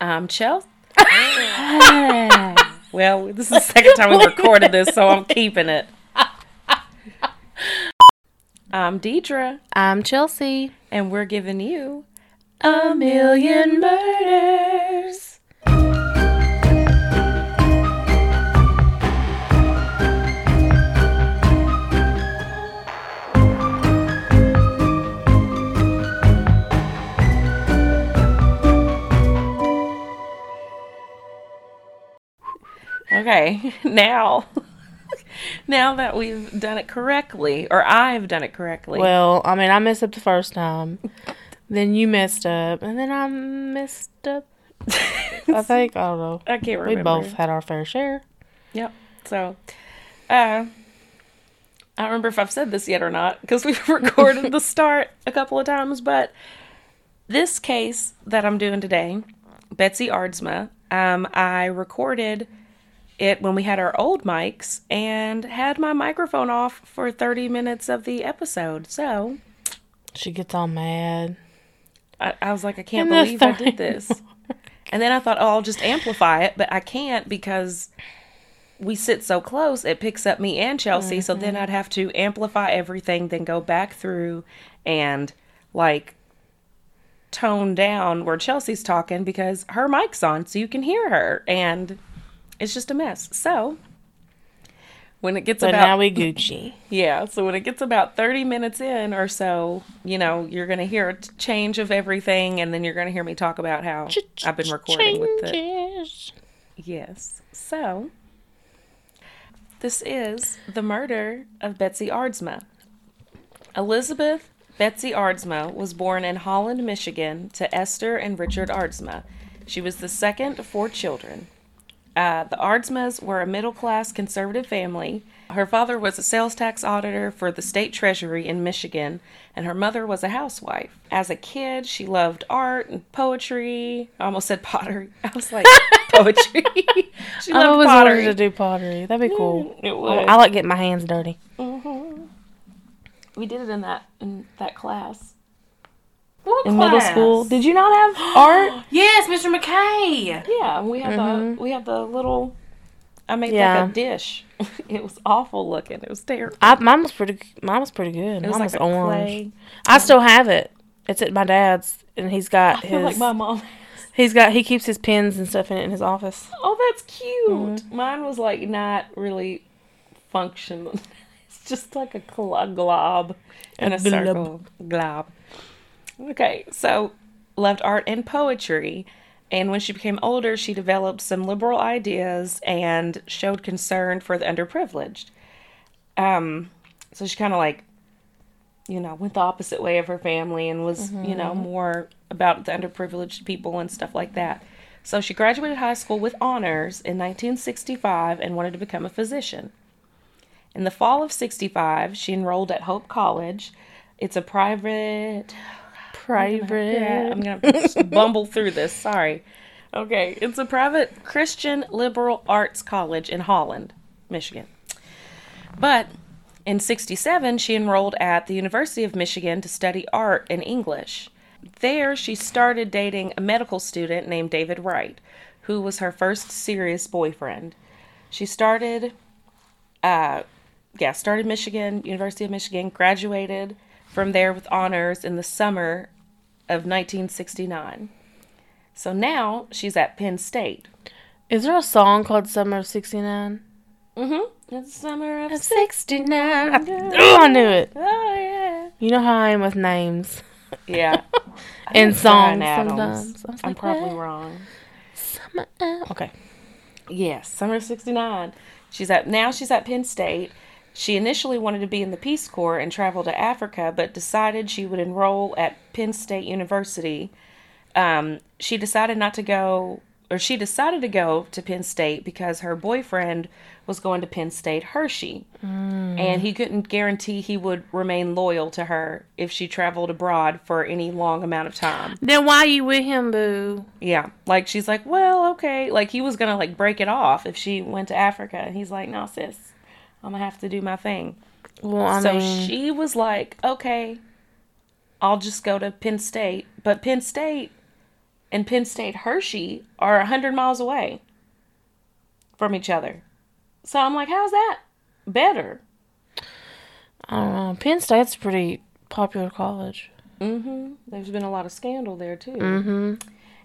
Um, I'm Chelsea. well, this is the second time we recorded this, so I'm keeping it. I'm Deidra, I'm Chelsea. and we're giving you a million murders. Okay, now, now that we've done it correctly, or I've done it correctly. Well, I mean, I messed up the first time. Then you messed up, and then I messed up. I think I don't know. I can't remember. We both had our fair share. Yep. So, uh, I don't remember if I've said this yet or not because we've recorded the start a couple of times, but this case that I'm doing today, Betsy Aardsma, um, I recorded it when we had our old mics and had my microphone off for 30 minutes of the episode. So She gets all mad. I, I was like, I can't the believe I did 30 this. And then I thought, oh, I'll just amplify it, but I can't because we sit so close, it picks up me and Chelsea. So then mm-hmm. I'd have to amplify everything, then go back through and like tone down where Chelsea's talking because her mic's on so you can hear her. And it's just a mess. So when it gets But about now we Gucci. yeah, so when it gets about 30 minutes in or so, you know, you're going to hear a change of everything and then you're going to hear me talk about how I've been recording with the Yes. So, this is the murder of Betsy Aardsma. Elizabeth Betsy Aardsma was born in Holland, Michigan, to Esther and Richard Aardsma. She was the second of four children. Uh, the Aardsmas were a middle class conservative family. Her father was a sales tax auditor for the state treasury in Michigan, and her mother was a housewife. As a kid, she loved art and poetry. I almost said pottery. I was like, poetry. she I loved always pottery. wanted to do pottery. That'd be cool. It I, would. I like getting my hands dirty. we did it in that in that class. What In middle school, did you not have art? Yes, Mr. McKay. Yeah, we had the we had the little. I made Yeah. like a dish. it was awful looking. It was terrible. I, mine was pretty. Mine was pretty good. It was mine like was a orange. clay. I still have it. It's at my dad's, and he's got I his. feel like my mom. He's got. He keeps his pens and stuff in it in his office. Oh, that's cute. Mm-hmm. Mine was like not really functional. It's just like a cl- glob in a glob. circle. Glob. Okay, so loved art and poetry. And when she became older, she developed some liberal ideas and showed concern for the underprivileged. Um, so she kind of like, you know, went the opposite way of her family and was, you know, more about the underprivileged people and stuff like that. So she graduated high school with honors in 1965 and wanted to become a physician. In the fall of 65, she enrolled at Hope College. It's a private Private. yeah, I'm gonna bumble through this. Sorry. Okay, it's a private Christian liberal arts college in Holland, Michigan. But in 67, she enrolled at the University of Michigan to study art and English. There, she started dating a medical student named David Wright, who was her first serious boyfriend. She started, uh, yeah, started Michigan, University of Michigan, graduated from there with honors in the summer of 1969. So now she's at Penn State. Is there a song called Summer of '69? Mm-hmm. It's summer of '69. Oh, I knew it. Oh yeah. You know how I am with names Yeah. and songs sometimes. I'm like, probably "What? wrong. Summer. of-" Okay. Yes, summer of '69. She's at now. She's at Penn State. She initially wanted to be in the Peace Corps and travel to Africa, but decided she would enroll at Penn State University. Um, she decided not to go, or she decided to go to Penn State because her boyfriend was going to Penn State Hershey, and he couldn't guarantee he would remain loyal to her if she traveled abroad for any long amount of time. Then why you with him, boo? Yeah, like she's like, well, okay. Like he was gonna like break it off if she went to Africa, and he's like, no, sis, I'm gonna have to do my thing. Well, I so mean, she was like, okay, I'll just go to Penn State. But Penn State and Penn State Hershey are 100 miles away from each other. So I'm like, how's that better? I don't know. Penn State's a pretty popular college. Mm-hmm. There's been a lot of scandal there too. Mm-hmm.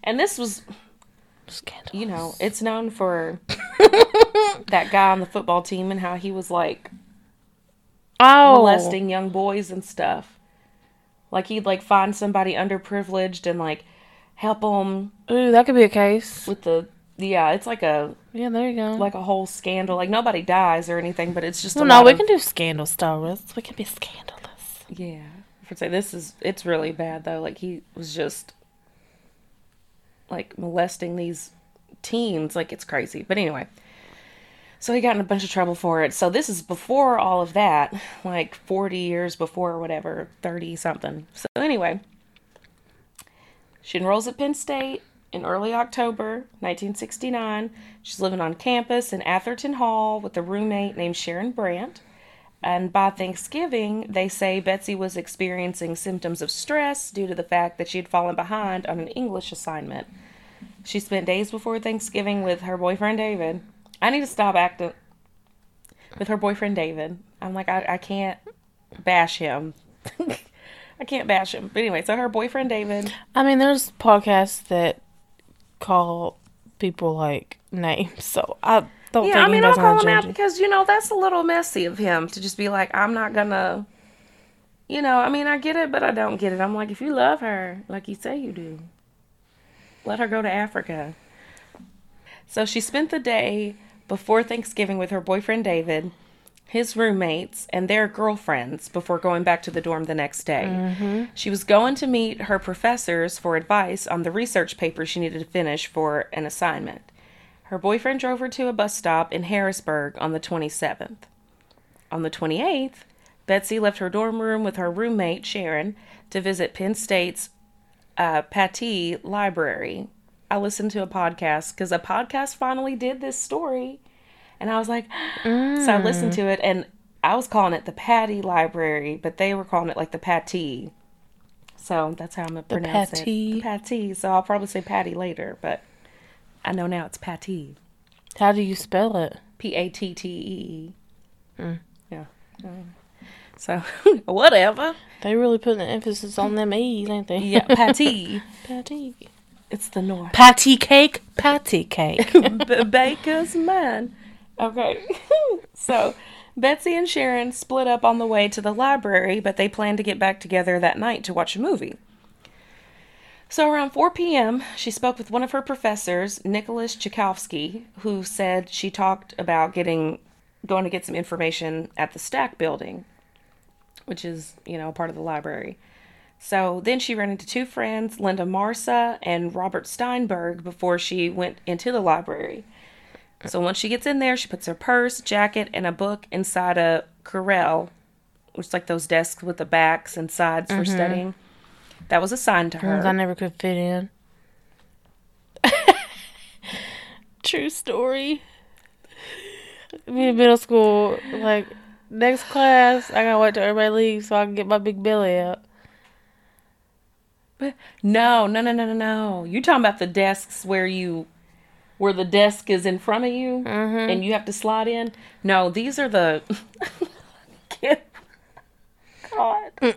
And this was, Scandal. you know, it's known for that guy on the football team and how he was like Oh. molesting young boys and stuff. Like he'd like find somebody underprivileged and like help them Ooh, that could be a case. with the yeah. It's like a Yeah, there you go. like a whole scandal. Like nobody dies or anything, but it's just well, a no, we of- can do scandal stories. We can be scandalous. Yeah. For say this is it's really bad though. Like he was just like molesting these teens. Like it's crazy. But anyway. So he got in a bunch of trouble for it. So this is before all of that, like 40 years before whatever, 30 something. So anyway, she enrolls at Penn State in early October 1969. She's living on campus in Atherton Hall with a roommate named Sharon Brandt. And by Thanksgiving, they say Betsy was experiencing symptoms of stress due to the fact that she had fallen behind on an English assignment. She spent days before Thanksgiving with her boyfriend David. I need to stop acting with her boyfriend David. I'm like, I, I can't bash him. I can't bash him. But anyway, so her boyfriend David. I mean, there's podcasts that call people like names, so I don't Yeah, I mean, I'll call him out because, you know, that's a little messy of him to just be like, I'm not gonna, you know, I mean, I get it, but I don't get it. I'm like, if you love her, like you say you do, let her go to Africa. So she spent the day before Thanksgiving with her boyfriend David, his roommates, and their girlfriends before going back to the dorm the next day. She was going to meet her professors for advice on the research paper she needed to finish for an assignment. Her boyfriend drove her to a bus stop in Harrisburg on the 27th. On the 28th, Betsy left her dorm room with her roommate, Sharon, to visit Penn State's uh, Library. I listened to a podcast because a podcast finally did this story. And I was like, so I listened to it and I was calling it the Patty Library, but they were calling it like the Pattee. So that's how I'm going to pronounce Pattee. it. The Pattee. So I'll probably say Patty later, but I know now it's Pattee. How do you spell it? P A T T E E. Yeah. Mm. So whatever. They really putting an emphasis on them E's, ain't they? Yeah, patty. Patty. It's the North. Patty cake. Patty cake. B- Baker's man. Okay. so Betsy and Sharon split up on the way to the library, but they plan to get back together that night to watch a movie. So around 4 p.m., she spoke with one of her professors, Nicholas Joukovsky, who said she talked about getting going to get some information at the Stack building, which is, you know, part of the library. So then she ran into two friends, Linda Marsa and Robert Steinberg, before she went into the library. So once she gets in there, she puts her purse, jacket, and a book inside a carrel, which is like those desks with the backs and sides for mm-hmm. studying. That was assigned to her. I never could fit in. True story. Me in middle school, like next class, I gotta wait till everybody leaves so I can get my big belly out. But no, no, no, no, no, no. You talking about the desks where you, where the desk is in front of you mm-hmm. and you have to slide in? No, these are the. God.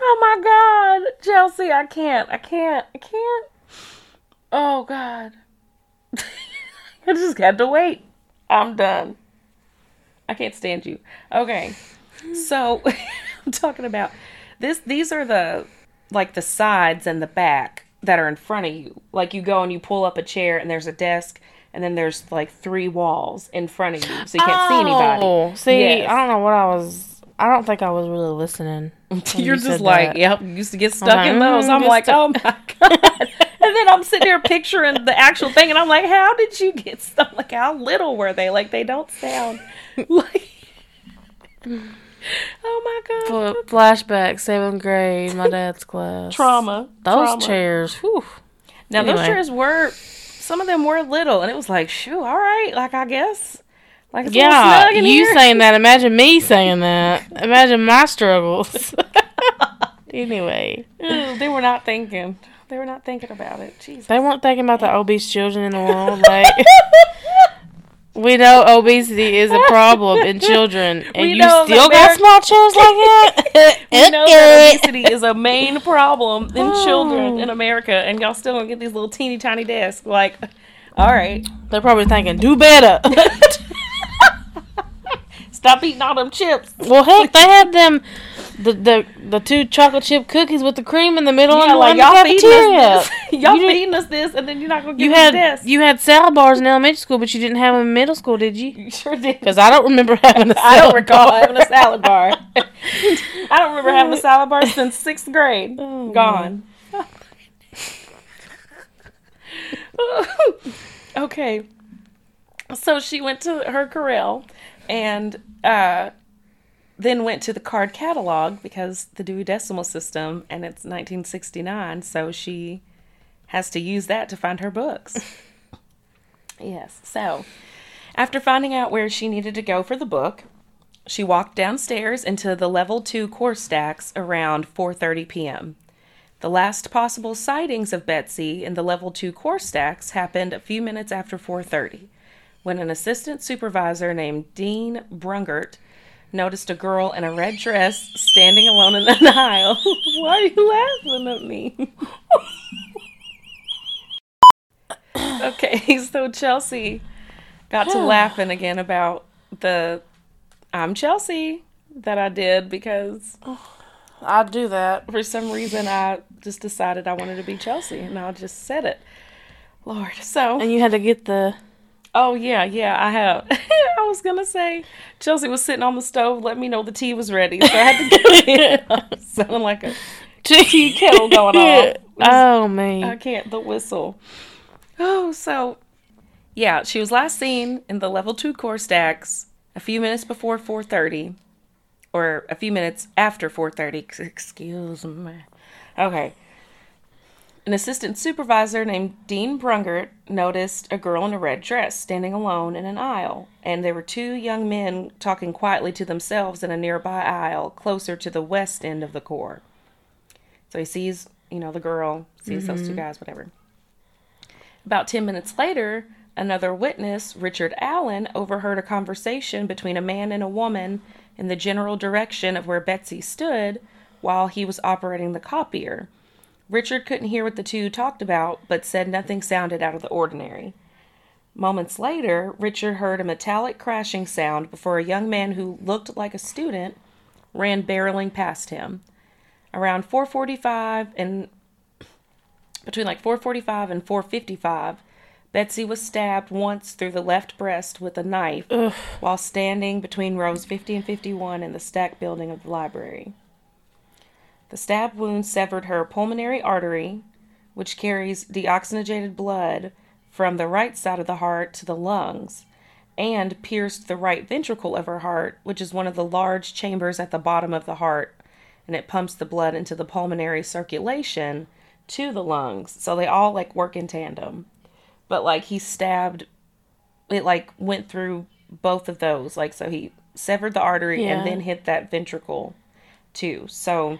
Oh my God, Chelsea, I can't, I can't, I can't. Oh God. I just had to wait. I'm done. I can't stand you. Okay. So I'm talking about this these are the like the sides and the back that are in front of you. Like you go and you pull up a chair and there's a desk and then there's like three walls in front of you so you can't see anybody. Oh, see, Yes. I don't know what I was. I don't think I was really listening. You're you just like, that. yep, you used to get stuck like, in those. mm, I'm like, stuck- oh my God. and then I'm sitting here picturing the actual thing and I'm like, how did you get stuck? Like, how little were they? Like, they don't sound like. oh my God. Fl- Flashback, seventh grade, my dad's class. Trauma. Those Trauma. chairs. Whew. Now those chairs were some of them were little, and it was like, shoo, all right, like I guess, like Yeah, you here. saying that. Imagine me saying that. Imagine my struggles. anyway, Ew, they were not thinking. they were not thinking about it. Jesus. They weren't thinking about the obese children in the world. Like we know obesity is a problem in children, and you still got small chairs like that. We know that obesity is a main problem in children in America, and y'all still don't get these little teeny tiny desks. Like, all right, They're probably thinking, do better. stop eating all them chips. well, heck, they had them. The, the the two chocolate chip cookies with the cream in the middle Yeah, and like y'all feeding us this. y'all You feeding us this, and then you're not gonna give You had this. you had salad bars in elementary school, but you didn't have them in middle school, did you? You sure did. Because I don't remember having a salad I don't recall bar. having a salad bar. I don't remember having a salad bar since sixth grade. Oh, Gone. okay. So she went to her corral and uh, then went to the card catalog because the Dewey Decimal System and it's 1969, so she has to use that to find her books. yes. So after finding out where she needed to go for the book, she walked downstairs into the level 2 core stacks around 4:30 p.m. The last possible sightings of Betsy in the level 2 core stacks happened a few minutes after 4:30 when an assistant supervisor named Dean Brungert noticed a girl in a red dress standing alone in an aisle. Why are you laughing at me? okay, so Chelsea got to laughing again about the I'm Chelsea that I did because I do that. for some reason I just decided I wanted to be Chelsea and I just said it. Lord. So And you had to get the. Oh yeah, yeah, I have. I was gonna say Chelsea was sitting on the stove, let me know the tea was ready, so I had to go in. Sounding like a tea kettle going off. Oh man. I can't the whistle. Oh, so yeah, she was last seen in the level two core stacks a few minutes before four thirty, or a few minutes after four thirty. Excuse me. Okay. An assistant supervisor named Dean Brungert noticed a girl in a red dress standing alone in an aisle, and there were two young men talking quietly to themselves in a nearby aisle closer to the west end of the core. So he sees, you know, the girl, sees those two mm-hmm. guys, whatever. About 10 minutes later, another witness, Richard Allen, overheard a conversation between a man and a woman in the general direction of where Betsy stood while he was operating the copier. Richard couldn't hear what the two talked about, but said nothing sounded out of the ordinary. Moments later, Richard heard a metallic crashing sound before a young man who looked like a student ran barreling past him. Around 4:45 and between like 4:45 and 4:55, Betsy was stabbed once through the left breast with a knife while standing between rows 50 and 51 in the stack building of the library. The stab wound severed her pulmonary artery, which carries deoxygenated blood from the right side of the heart to the lungs, and pierced the right ventricle of her heart, which is one of the large chambers at the bottom of the heart, and it pumps the blood into the pulmonary circulation to the lungs. So they all like work in tandem. But like he stabbed it like went through both of those. Like so he severed the artery Yeah. and then hit that ventricle too. So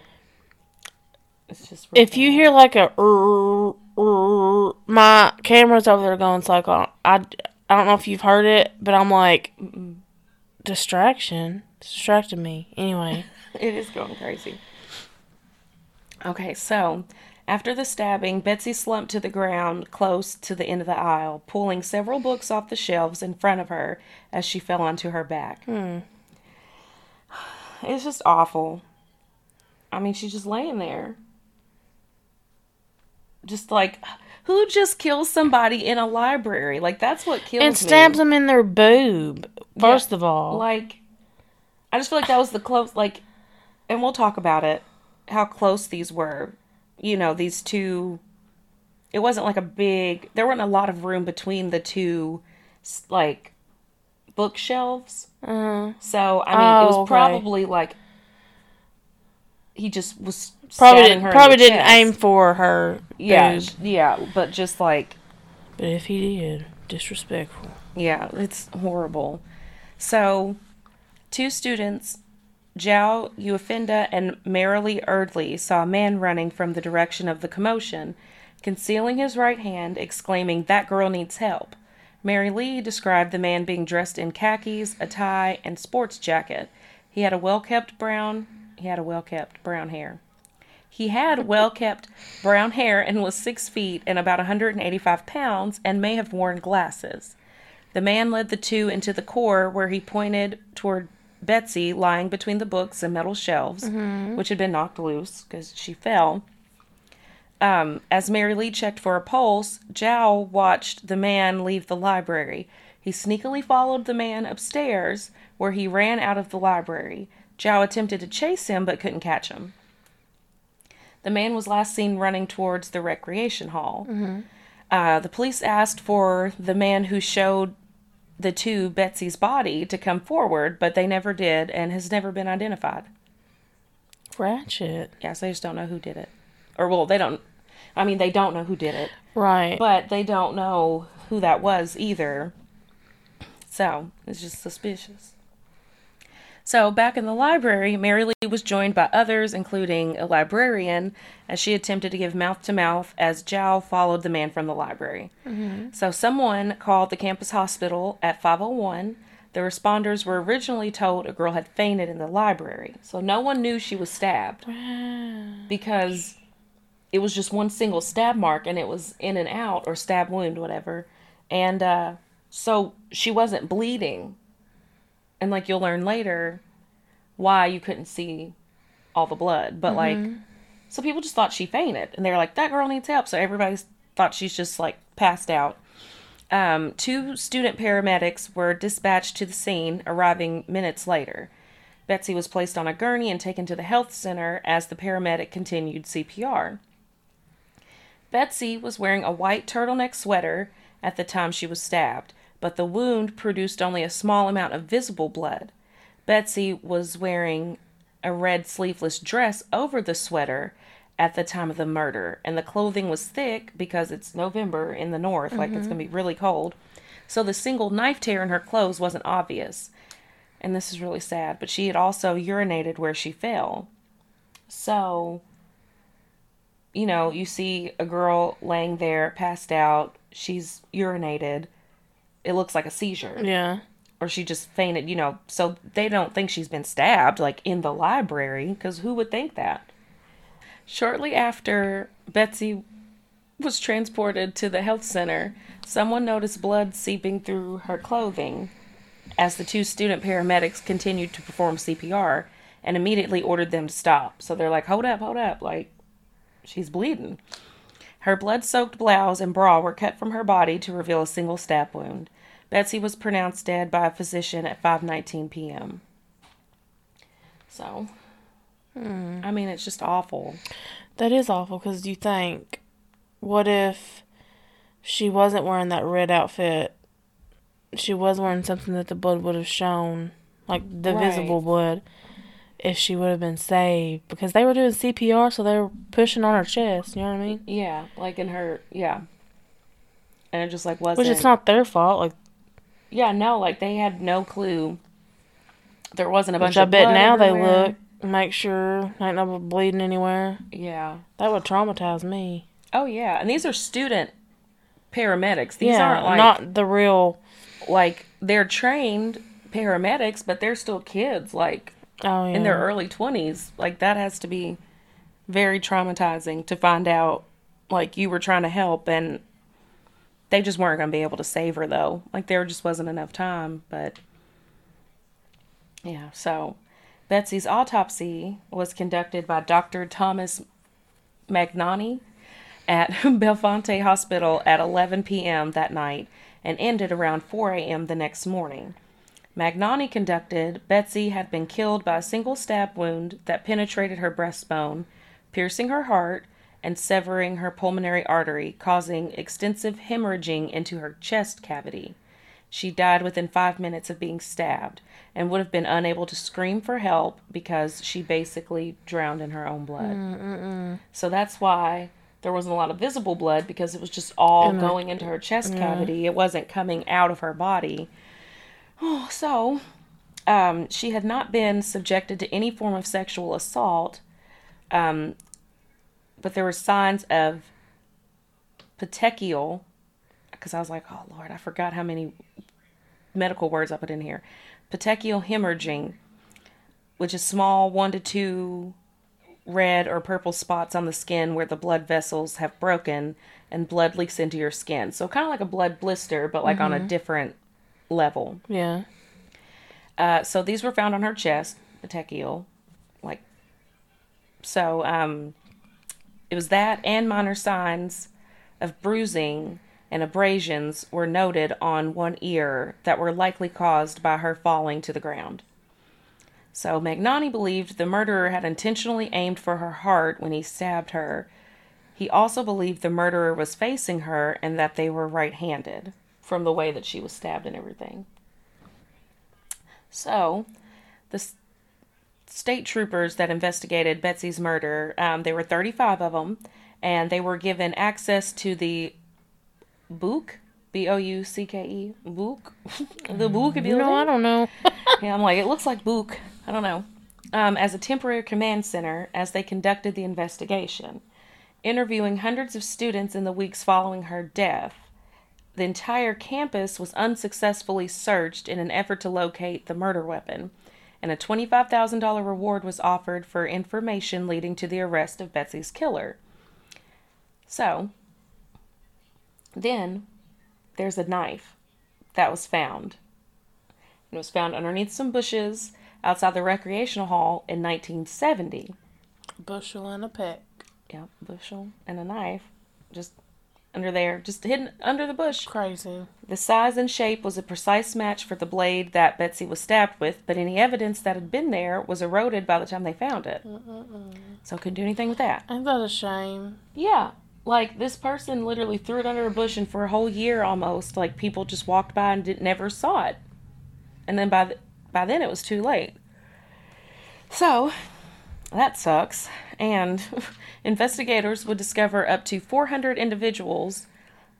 it's just If you hear like a, my camera's over there going cycle. I, I don't know if you've heard it, but I'm like, distraction, distracted me. Anyway, It is going crazy. Okay, so after the stabbing, Betsy slumped to the ground close to the end of the aisle, pulling several books off the shelves in front of her as she fell onto her back. Hmm. It's just awful. I mean, she's just laying there. Just like, who just kills somebody in a library? Like, that's what kills and me. stabs them in their boob. First of all, Like, I just feel like that was the close, like, and we'll talk about it, how close these were. You know, these two, it wasn't like a big, there wasn't a lot of room between the two, like, bookshelves. uh, So, I mean, it Oh, was okay. probably like, he just was probably didn't, her probably didn't chest. aim for her. Yeah, boob. yeah, but just like, but if he did, disrespectful. Yeah, it's horrible. So, two students, Zhao Uofinda and Marilee Erdley, saw a man running from the direction of the commotion concealing his right hand, exclaiming, That girl needs help. Mary Lee described the man being dressed in khakis, a tie, and sports jacket. He had a well kept brown he had a well kept brown hair. He had well kept brown hair and was six feet and about 185 pounds and may have worn glasses. The man led the two into the core where he pointed toward Betsy lying between the books and metal shelves, which had been knocked loose because she fell. Um, as Mary Lee checked for a pulse, Jow watched the man leave the library. He sneakily followed the man upstairs, where he ran out of the library. Jow attempted to chase him but couldn't catch him. The man was last seen running towards the recreation hall. Uh, the police asked for the man who showed the two Betsy's body to come forward, but they never did and has never been identified. Ratchet. Yes, they just don't know who did it. Or, well, they don't, I mean, they don't know who did it, Right. but they don't know who that was either. So, it's just suspicious. So, back in the library, Mary Lee was joined by others, including a librarian, as she attempted to give mouth to mouth as Jow followed the man from the library. So, someone called the campus hospital at 501. The responders were originally told a girl had fainted in the library. So, no one knew she was stabbed because it was just one single stab mark and it was in and out or stab wound, whatever. And uh, so she wasn't bleeding. And like you'll learn later why you couldn't see all the blood. But like, so people just thought she fainted and they were like, that girl needs help. So everybody thought she's just like passed out. Um, two student paramedics were dispatched to the scene, arriving minutes later. Betsy was placed on a gurney and taken to the health center as the paramedic continued CPR. Betsy was wearing a white turtleneck sweater at the time she was stabbed, but the wound produced only a small amount of visible blood. Betsy was wearing a red sleeveless dress over the sweater at the time of the murder, and the clothing was thick because it's November in the north, like it's mm-hmm. going to be really cold. So the single knife tear in her clothes wasn't obvious. And this is really sad, but she had also urinated where she fell. So, you know, you see a girl laying there, passed out, she's urinated. It looks like a seizure yeah. or she just fainted, you know. So they don't think she's been stabbed, like in the library, because who would think that? Shortly after Betsy was transported to the health center, someone noticed blood seeping through her clothing as the two student paramedics continued to perform CPR and immediately ordered them to stop. So they're like, hold up, hold up, like, she's bleeding. Her blood soaked blouse and bra were cut from her body to reveal a single stab wound. Betsy was pronounced dead by a physician at 5:19 p.m. So, hmm. I mean, it's just awful. That is awful because you think, what if she wasn't wearing that red outfit? She was wearing something that the blood would have shown, like the Right. visible blood, if she would have been saved. Because they were doing CPR, so they were pushing on her chest. You know what I mean? Yeah, like in her, yeah. And it just like wasn't. Which it's not their fault. Like, Yeah, no, like they had no clue. There wasn't a bunch which I of bet blood now they look, make sure ain't no bleeding anywhere. Yeah. That would traumatize me. Oh yeah, and these are student paramedics. These yeah, aren't like not the real. like they're trained paramedics, but they're still kids, like Oh yeah. in their early twenties. Like that has to be very traumatizing to find out like you were trying to help and they just weren't gonna be able to save her though. Like there just wasn't enough time, but yeah, so Betsy's autopsy was conducted by Dr. Thomas Magnani at Bellefonte Hospital at 11 p.m. that night and ended around 4 a.m. the next morning. Magnani conducted Betsy had been killed by a single stab wound that penetrated her breastbone, piercing her heart and severing her pulmonary artery, causing extensive hemorrhaging into her chest cavity. She died within five minutes of being stabbed and would have been unable to scream for help because she basically drowned in her own blood. So that's why there wasn't a lot of visible blood because it was just all the- going into her chest cavity. It wasn't coming out of her body. Oh, so um, she had not been subjected to any form of sexual assault, um, but there were signs of petechial, because I was like, oh Lord, I forgot how many medical words I put in here. Petechial hemorrhaging, which is small one to two red or purple spots on the skin where the blood vessels have broken and blood leaks into your skin. So kind of like a blood blister, but like on a different level. Yeah. Uh, so these were found on her chest, petechial, like. So um, it was that and minor signs of bruising and abrasions were noted on one ear that were likely caused by her falling to the ground. So Magnani believed the murderer had intentionally aimed for her heart when he stabbed her. He also believed the murderer was facing her and that they were right handed from the way that she was stabbed and everything. So, the state troopers that investigated Betsy's murder, um, there were 35 of them, and they were given access to the Book, B O U C K E, Book, the Book building. No, I don't know. Yeah, I'm like, it looks like Book. I don't know. Um, as a temporary command center as they conducted the investigation, interviewing hundreds of students in the weeks following her death. The entire campus was unsuccessfully searched in an effort to locate the murder weapon, and a $25,000 reward was offered for information leading to the arrest of Betsy's killer. So, then there's a knife that was found. It was found underneath some bushes outside the recreational hall in 1970. Bushel and a peck. Yep, bushel and a knife just under there, just hidden under the bush. Crazy. The size and shape was a precise match for the blade that Betsy was stabbed with, but any evidence that had been there was eroded by the time they found it. So couldn't do anything with that. Ain't that a shame? Yeah. Like this person literally threw it under a bush and for a whole year almost, like people just walked by and did, never saw it. And then by the, by then it was too late. So, that sucks. And investigators would discover up to 400 individuals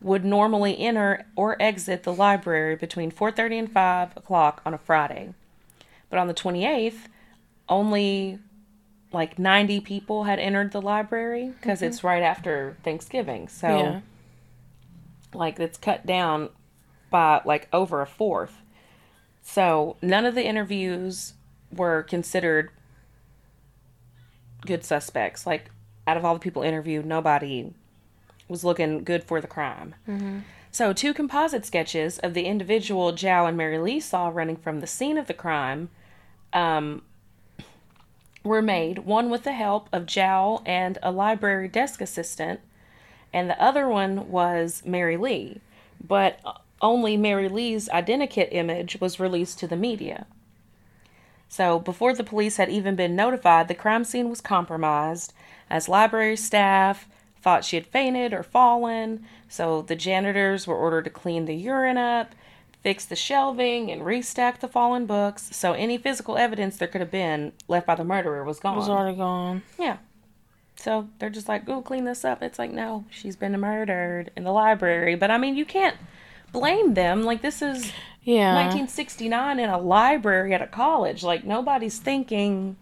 would normally enter or exit the library between 4:30 and 5 o'clock on a Friday. But on the 28th, only like 90 people had entered the library because it's right after Thanksgiving. So Yeah. like it's cut down by like over a fourth. So none of the interviews were considered good suspects. Like out of all the people interviewed, nobody was looking good for the crime. So two composite sketches of the individual Jow and Mary Lee saw running from the scene of the crime um, were made. One with the help of Jow and a library desk assistant, and the other one was Mary Lee. But only Mary Lee's identikit image was released to the media. So, before the police had even been notified, the crime scene was compromised as library staff thought she had fainted or fallen. So, the janitors were ordered to clean the urine up, fix the shelving, and restack the fallen books. So, any physical evidence there could have been left by the murderer was gone. It was already gone. Yeah. So they're just like, go clean this up. It's like, no, she's been murdered in the library. But I mean, you can't blame them. Like, this is Yeah. 1969 in a library at a college. Like, nobody's thinking,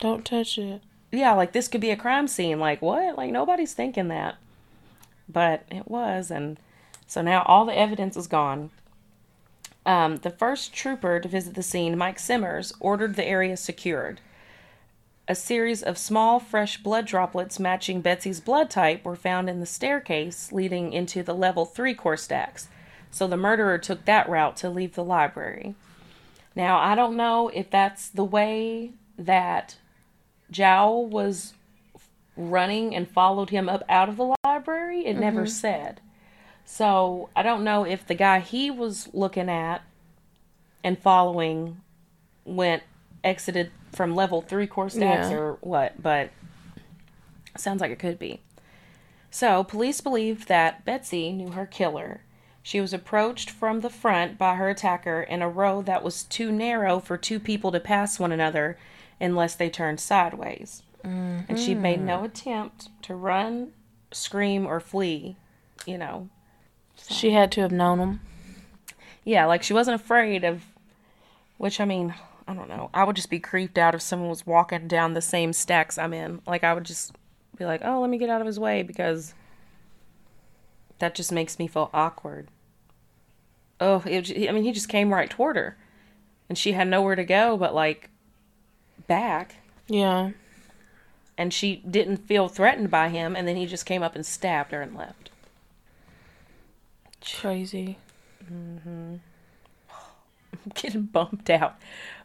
Don't touch it. yeah, like this could be a crime scene. Like, what? Like, nobody's thinking that. But it was. And so now all the evidence is gone. Um, the first trooper to visit the scene, Mike Simmers, ordered the area secured. A series of small, fresh blood droplets matching Betsy's blood type were found in the staircase leading into the level 3 core stacks. So the murderer took that route to leave the library. Now, I don't know if that's the way that Jowl was running and followed him up out of the library. It never mm-hmm. said. So I don't know if the guy he was looking at and following went exited from level three core stacks Yeah. or what, but sounds like it could be. So police believed that Betsy knew her killer. She was approached from the front by her attacker in a row that was too narrow for two people to pass one another unless they turned sideways. And she made no mm-hmm. attempt to run, scream, or flee, you know. She had to have known him. Yeah, like she wasn't afraid of, which I mean, I don't know. I would just be creeped out if someone was walking down the same stacks I'm in. Like I would just be like, oh, let me get out of his way because that just makes me feel awkward. Oh, it, I mean, he just came right toward her, and she had nowhere to go but like back, Yeah. and she didn't feel threatened by him, and then he just came up and stabbed her and left. Crazy. Mm-hmm. I'm getting bumped out.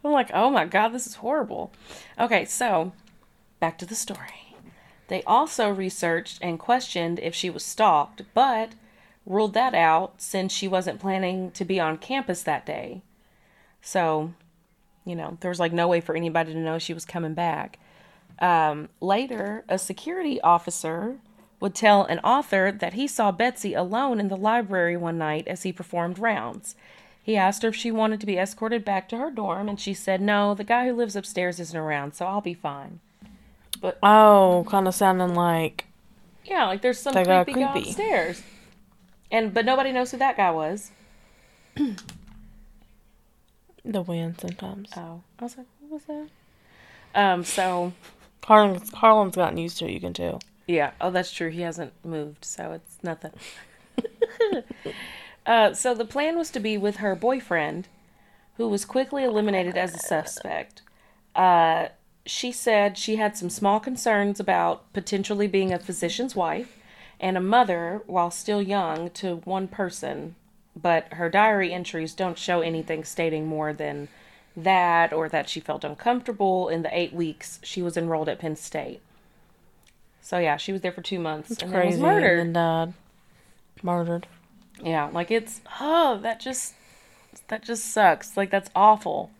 I'm like, oh my god, this is horrible. Okay, so back to the story. They also researched and questioned if she was stalked, but ruled that out since she wasn't planning to be on campus that day. So, you know, there was like no way for anybody to know she was coming back. Um, later, a security officer would tell an author that he saw Betsy alone in the library one night as he performed rounds. He asked her if she wanted to be escorted back to her dorm, and she said, No, the guy who lives upstairs isn't around, so I'll be fine. Oh, kind of sounding like Yeah, like there's some guy creepy guy creepy. upstairs. And but nobody knows who that guy was. the wind sometimes. Oh. I was like, what was that? Um, so Harlan's, Harlan's gotten used to it, you can tell. Yeah. Oh, that's true. He hasn't moved, so it's nothing. uh, so the plan was to be with her boyfriend, who was quickly eliminated as a suspect. Uh, she said she had some small concerns about potentially being a physician's wife and a mother while still young to one person, but her diary entries don't show anything stating more than that or that she felt uncomfortable in the eight weeks she was enrolled at Penn State. So yeah, she was there for two months and then was murdered. And died. Murdered. Yeah, like it's oh that just that just sucks. Like that's awful.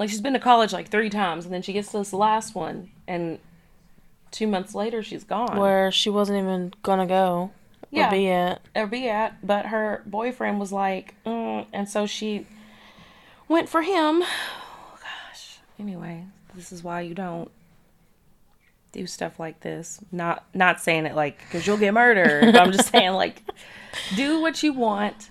Like she's been to college like three times and then she gets to this last one and two months later she's gone. Where she wasn't even gonna go. Yeah. Or be at. or be at, but her boyfriend was like, mm, and so she went for him. Oh, gosh. Anyway, this is why you don't do stuff like this. Not not saying it like because you'll get murdered. but I'm just saying like do what you want,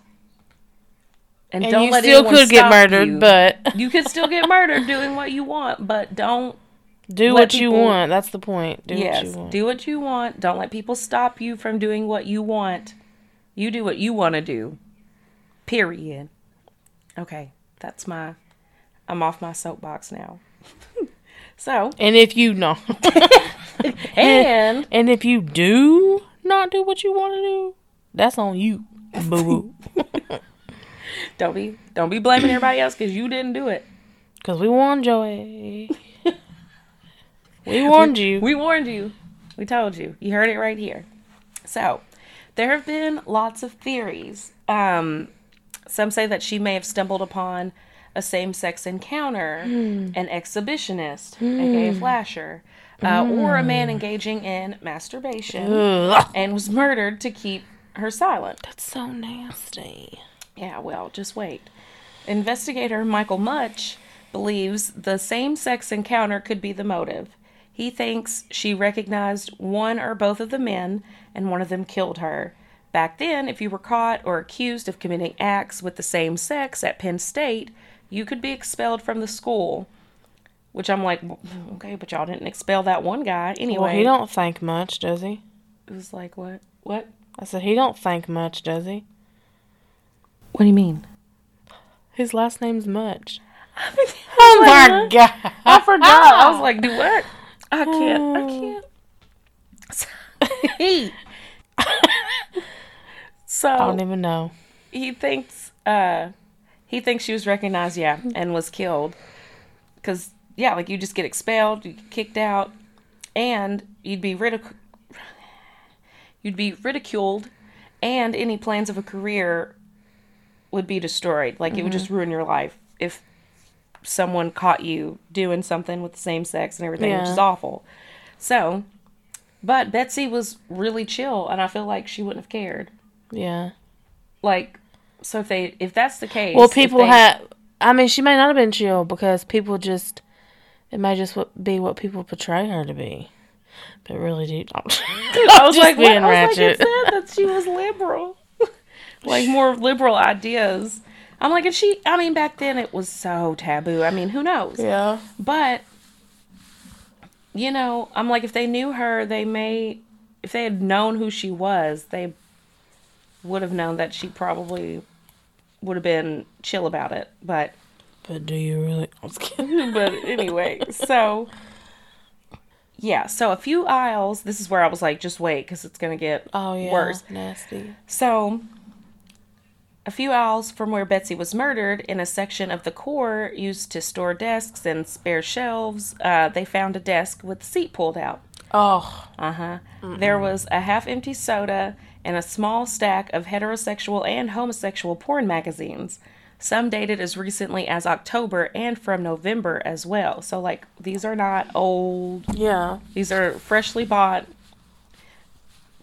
and, And don't you let still could get murdered, you. but you could still get murdered doing what you want, but don't do what you want. That's the point. Do yes, what you want. do what you want. Don't let people stop you from doing what you want. You do what you want to do. Period. Okay, that's my. I'm off my soapbox now. so, And if you not, and and if you do not do what you want to do, that's on you, boo boo. Don't be don't be blaming everybody else because you didn't do it. Cause we warned Joey. we warned you. We warned you. We told you. You heard it right here. So, there have been lots of theories. Um, some say that she may have stumbled upon a same sex encounter, an exhibitionist, aka flasher, uh, or a man engaging in masturbation Ugh. and was murdered to keep her silent. That's so nasty. Yeah, well, just wait. Investigator Michael Much believes the same sex encounter could be the motive. He thinks she recognized one or both of the men and one of them killed her. Back then, if you were caught or accused of committing acts with the same sex at Penn State, you could be expelled from the school. Which I'm like, okay, but y'all didn't expel that one guy anyway. Well, he don't think much, does he? It was like, what? What? I said he don't think much, does he? What do you mean? His last name's Much. oh Oh my god! I forgot. I was like, do what? I can't. I can't. so I don't even know. he thinks uh he thinks she was recognized, yeah, and was killed. Cause yeah, like you just get expelled, you get kicked out, and you'd be ridic- you'd be ridiculed, and any plans of a career would be destroyed. Like it would just mm-hmm. ruin your life if someone caught you doing something with the same sex and everything, which is awful. So, but Betsy was really chill, and I feel like she wouldn't have cared. Yeah. Like, so if they if that's the case, Well, people they- have. I mean, she may not have been chill because people just. It may just be what people portray her to be. But really deep. I was like, what? being I was like, it ratchet. said that she was liberal, like more liberal ideas. I'm like, and she. I mean, back then it was so taboo. I mean, who knows? Yeah. But you know, I'm like, if they knew her, they may, if they had known who she was, they would have known that she probably would have been chill about it. But But do you really? I was kidding. but anyway, so yeah, so a few aisles. This is where I was like, just wait, because it's gonna get Oh yeah. worse. Nasty. So, a few aisles from where Betsy was murdered, in a section of the core used to store desks and spare shelves, uh, they found a desk with the seat pulled out. Oh. Uh huh. There was a half empty soda and a small stack of heterosexual and homosexual porn magazines. Some dated as recently as October and from November as well. So, like, these are not old, Yeah. these are freshly bought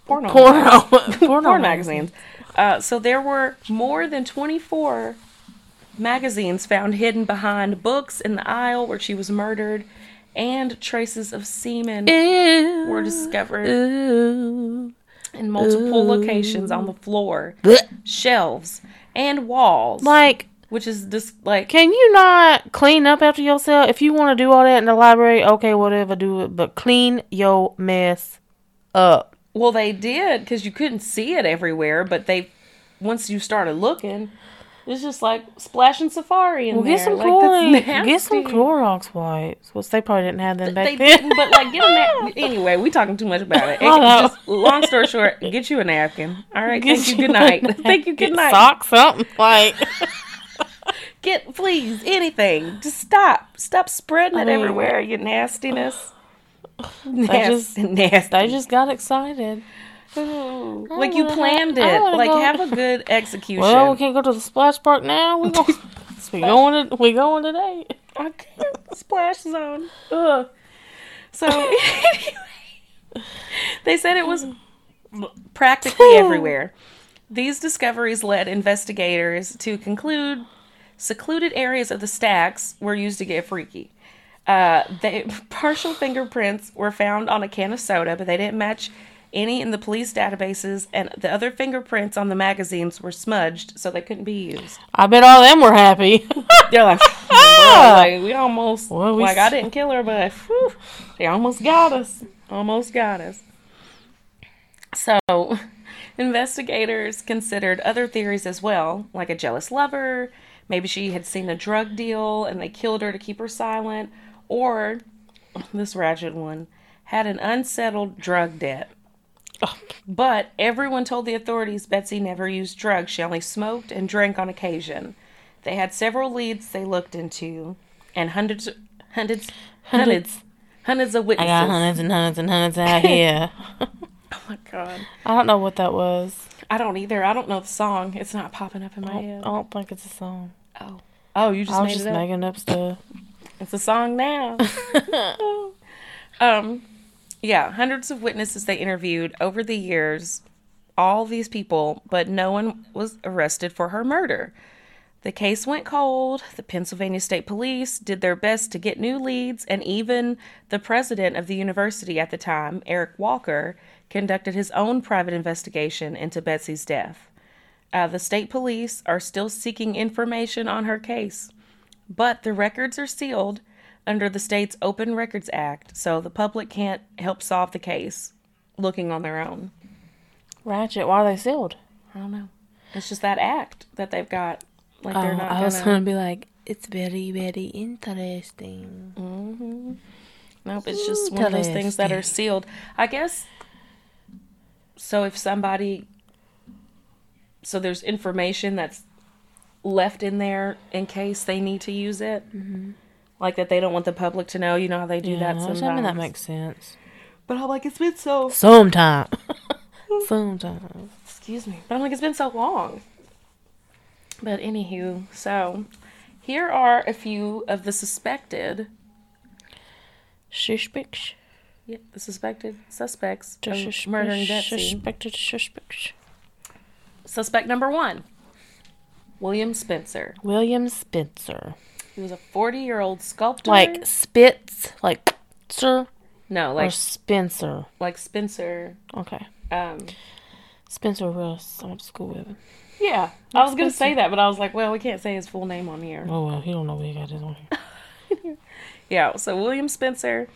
porno, Porno. Porno. porn magazines. Uh, so, there were more than 24 magazines found hidden behind books in the aisle where she was murdered, and traces of semen Ew. were discovered Ew. in multiple locations on the floor, Blech. shelves, and walls. Like, which is just like can you not clean up after yourself? If you want to do all that in the library, okay, whatever, do it. But clean your mess up. Well they did because you couldn't see it everywhere, but they once you started looking, it's just like splashing safari in Well, there. get some like, that's get some. Clorox wipes. Which they probably didn't have them back They then. didn't, but like get a nap. Anyway, we talking too much about it. Just, long story short, get you a napkin. All right, Get thank you. Good night. Thank you. Good night. Socks, something like. Get please anything. Just stop. Stop spreading I it mean- everywhere. You nastiness. Nasty, nasty. They just got excited. like you planned it. Like go- have a good execution. Well, we can't go to the splash park now. We go. we going. To, we going today. I can't. Splash zone. Ugh. So they said it was practically everywhere. These discoveries led investigators to conclude secluded areas of the stacks were used to get freaky. Uh, they, partial fingerprints were found on a can of soda, but they didn't match any in the police databases, and the other fingerprints on the magazines were smudged, so they couldn't be used. I bet all them were happy. They're like, like we almost, Well, we like I s- didn't kill her, but whew, they almost got us, almost got us. So, investigators considered other theories as well, like a jealous lover. Maybe she had seen a drug deal and they killed her to keep her silent, or this ratchet one had an unsettled drug debt. But everyone told the authorities Betsy never used drugs. She only smoked and drank on occasion. They had several leads they looked into, and hundreds, hundreds, hundreds, hundreds of witnesses. I got hundreds and hundreds and hundreds out here. Oh my god, I don't know what that was. I don't either. I don't know the song. It's not popping up in my I head. I don't think it's a song. Oh, oh, you just I was just making up stuff. It's a song now. um, yeah, hundreds of witnesses they interviewed over the years, all these people, but no one was arrested for her murder. The case went cold. The Pennsylvania State Police did their best to get new leads, and even the president of the university at the time, Eric Walker, conducted his own private investigation into Betsy's death. Uh, the state police are still seeking information on her case, but the records are sealed under the state's Open Records Act, so the public can't help solve the case looking on their own. Ratchet. Why are they sealed? I don't know. It's just that act that they've got. Like they're Oh, not I was gonna. gonna be like, it's very, very interesting. Mm-hmm. Nope, it's just one of those things that are sealed. I guess. So if somebody, so there's information that's left in there in case they need to use it, mm-hmm. like that they don't want the public to know. You know how they do Yeah, that I sometimes. mean that makes sense. But I'm like, it's been so. Sometime. Sometime. Excuse me. But I'm like, it's been so long. But anywho, so here are a few of the suspected, Suspects. yeah, the suspected suspects The of sus- murdering Betsy. Suspected suspects. Suspect number one, William Spencer. William Spencer. He was a 40 year old sculptor. Like Spitz, like Sir no, or like Spencer. like Spencer. Okay. Um, Spencer Russ. I went to school with him. yeah, I was gonna say that, but I was like, well, we can't say his full name on here. Oh well, he don't know what he got his on here. Yeah, so William Spencer,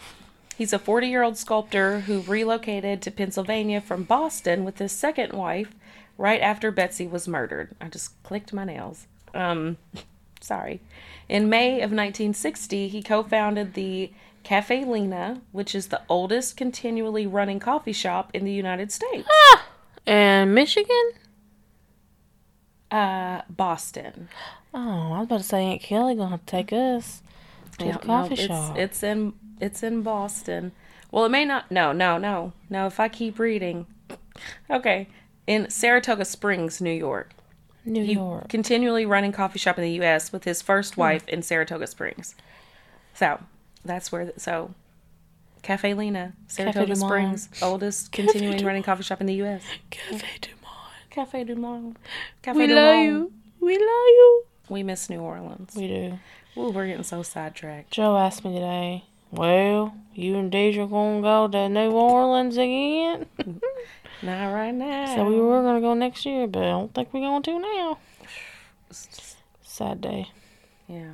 he's a 40 year old sculptor who relocated to Pennsylvania from Boston with his second wife, right after Betsy was murdered. I just clicked my nails. Um, sorry. In May of 1960, he co founded the Cafe Lena, which is the oldest continually running coffee shop in the United States. Ah, And Michigan? Uh, Boston. Oh, I was about to say Aunt Kelly gonna have to take us to Yeah, the coffee no, shop. It's, it's in it's in Boston. Well, it may not. No, no, no, no. If I keep reading, okay, in Saratoga Springs, New York. New He York. continually running coffee shop in the U.S. with his first Hmm. wife in Saratoga Springs. So that's where. So, Cafe Lena, Saratoga Monde. Springs, oldest Cafe continuing Du running coffee shop in the U.S. Cafe Du Monde. Cafe Du Monde. Cafe We Du love Monde. you. We love you. We miss New Orleans. We do. Ooh, we're getting so sidetracked. Joe asked me today, well, you and Deidra gonna go to New Orleans again? Not right now. so we were gonna go next year, but I don't think we're going to now. Sad day. Yeah.